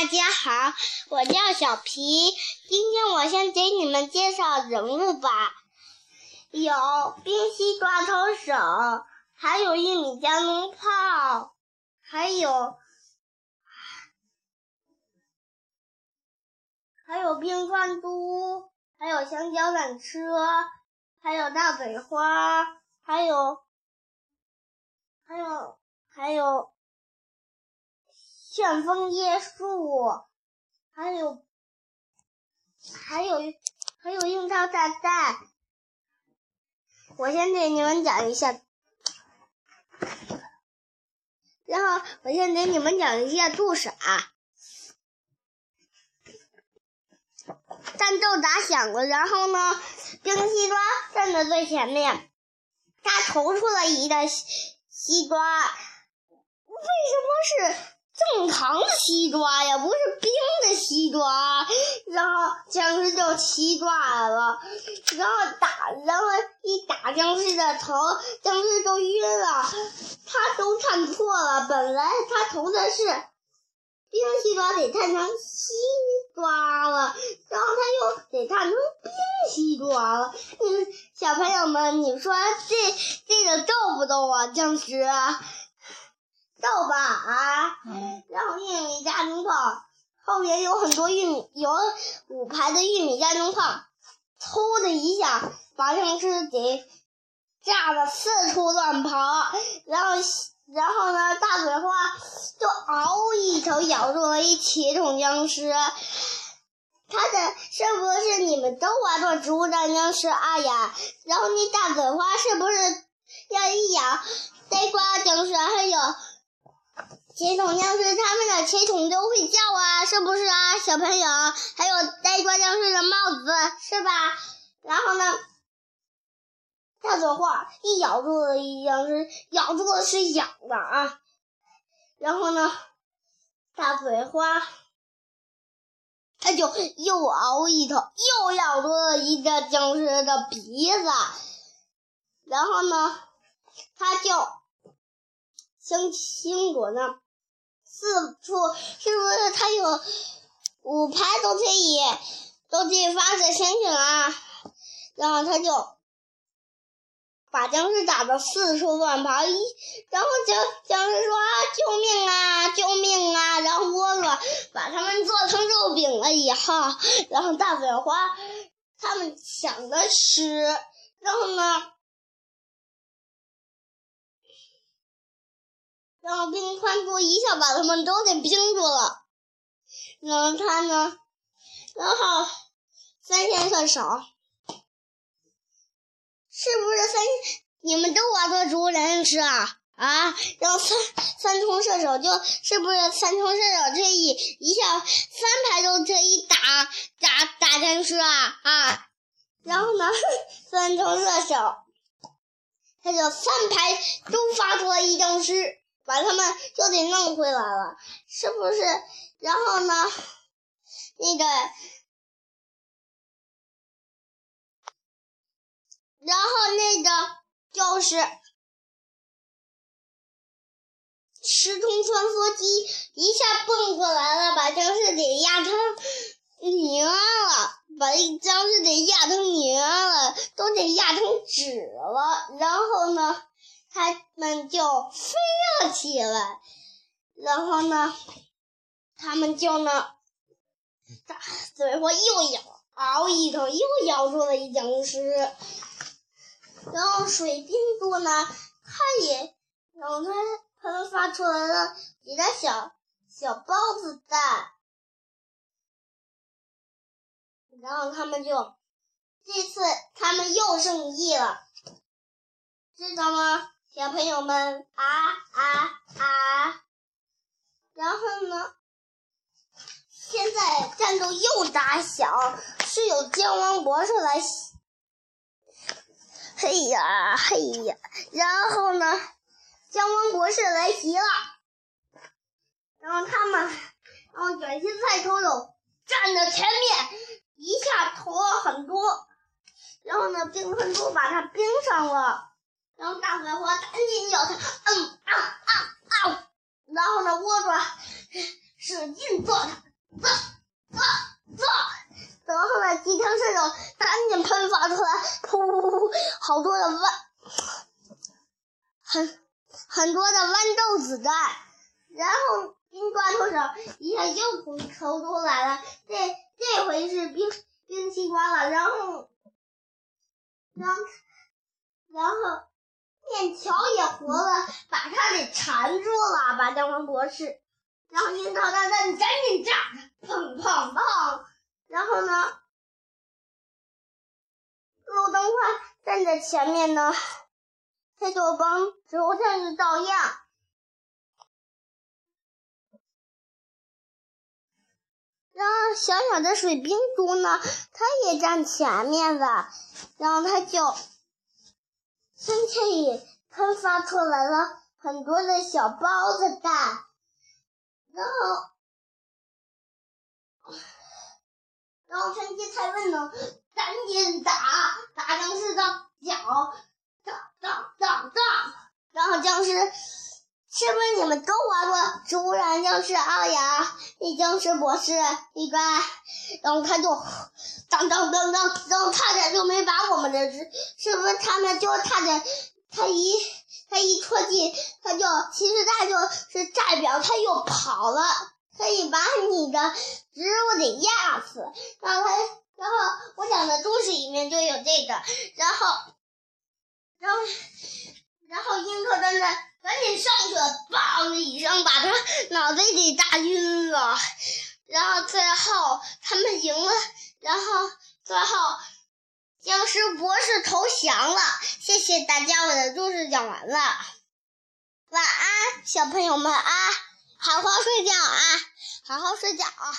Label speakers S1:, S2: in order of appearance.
S1: 大家好，我叫小皮。今天我先给你们介绍人物吧，有冰西抓头手，还有玉米加农炮，还有还有冰川猪，还有香蕉缆车，还有大嘴花，还有还有还有。旋风椰树，还有还有还有樱桃炸弹。我先给你们讲一下，然后我先给你们讲一下杜傻。战斗打响了，然后呢，冰西瓜站在最前面，他投出了一个西瓜，为什么是？正常的西瓜呀，不是冰的西瓜。然后僵尸就气抓来了，然后打，然后一打僵尸的头，僵尸就晕了。他都看错了，本来他投的是冰西瓜，得看成西瓜了，然后他又得看成冰西瓜了。你小朋友们，你说这这个逗不逗啊？僵尸？逗吧啊，后面有很多玉米，有五排的玉米加农炮，嗖的一下把僵尸给炸得四处乱跑，然后然后呢，大嘴花就嗷一口咬住了一铁桶僵尸，他的是不是你们都玩过植物大僵尸啊呀？然后那大嘴花是不是要一咬呆瓜僵尸还有？铁桶僵尸，他们的铁桶都会叫啊，是不是啊，小朋友？还有戴瓜僵尸的帽子，是吧？然后呢，大嘴花一咬住了一僵尸，咬住的是痒的啊。然后呢，大嘴花他就又嗷一头，又咬住了一个僵尸的鼻子。然后呢，他就想清楚呢。四处是不是它有五排都可以都可以发射星星啊？然后他就把僵尸打的四处乱跑，一然后僵僵尸说啊救命啊救命啊！然后倭瓜把他们做成肉饼了以后，然后大嘴花他们抢着吃，然后呢？然后冰川猪一下把他们都给冰住了，然后他呢，然后三线射手是不是三？你们都玩过植物人是啊啊！然后三三通射手就是不是三通射手这一一下三排都这一打打打僵尸啊啊！然后呢，三通射手他就三排都发出了一僵尸。把他们就得弄回来了，是不是？然后呢，那个，然后那个就是时空穿梭机一下蹦过来了，把僵尸给压成泥了，把僵尸给压成泥了，都得压成纸了。然后呢？他们就飞了起来，然后呢，他们就呢，大嘴巴又咬，嗷一口又咬住了一僵尸。然后水晶猪呢，它也，然后它它们发出来了几个小小包子蛋，然后他们就这次他们又胜利了，知道吗？小朋友们啊啊啊！然后呢？现在战斗又打响，是有姜王博士来。嘿呀嘿呀！然后呢？姜王博士来袭了。然后他们，然后卷心菜偷手站在前面，一下投了很多。然后呢？冰川猪把他冰上了。然后大嘴花赶紧咬他，嗯啊啊啊！然后呢，倭爪使劲揍他，然后呢，机枪射手赶紧喷发出来，噗噗噗，好多的豌，很很多的豌豆子弹，然后冰抓头上一下又抽出来了，这这回是冰冰西瓜了，然后，然后，然后面条也活了，把他给缠住了，把姜文博士，然后樱桃大战赶紧炸，砰砰砰。然后呢，路灯花站在前面呢，他就帮植物战士照样。然后小小的水冰猪呢，它也站前面了，然后它就身体里喷发出来了很多的小包子蛋，然后。然后趁机才问呢，赶紧打打僵尸的脚，打打打打。然后僵尸是不是你们都玩过植物人僵尸二呀？那僵尸博士一关，然后他就当当当当，然后差点就没把我们的，是不是他们就差点，他一他一戳进，他就其实他就是代表他又跑了。可以把你的植物给压死，然后他，然后我讲的故事里面就有这个，然后，然后，然后樱桃蛋蛋赶紧上去了，砰的一声把他脑袋给炸晕了，然后最后他们赢了，然后最后僵尸博士投降了，谢谢大家，我的故事讲完了，晚安，小朋友们啊。好好睡觉啊，好好睡觉啊。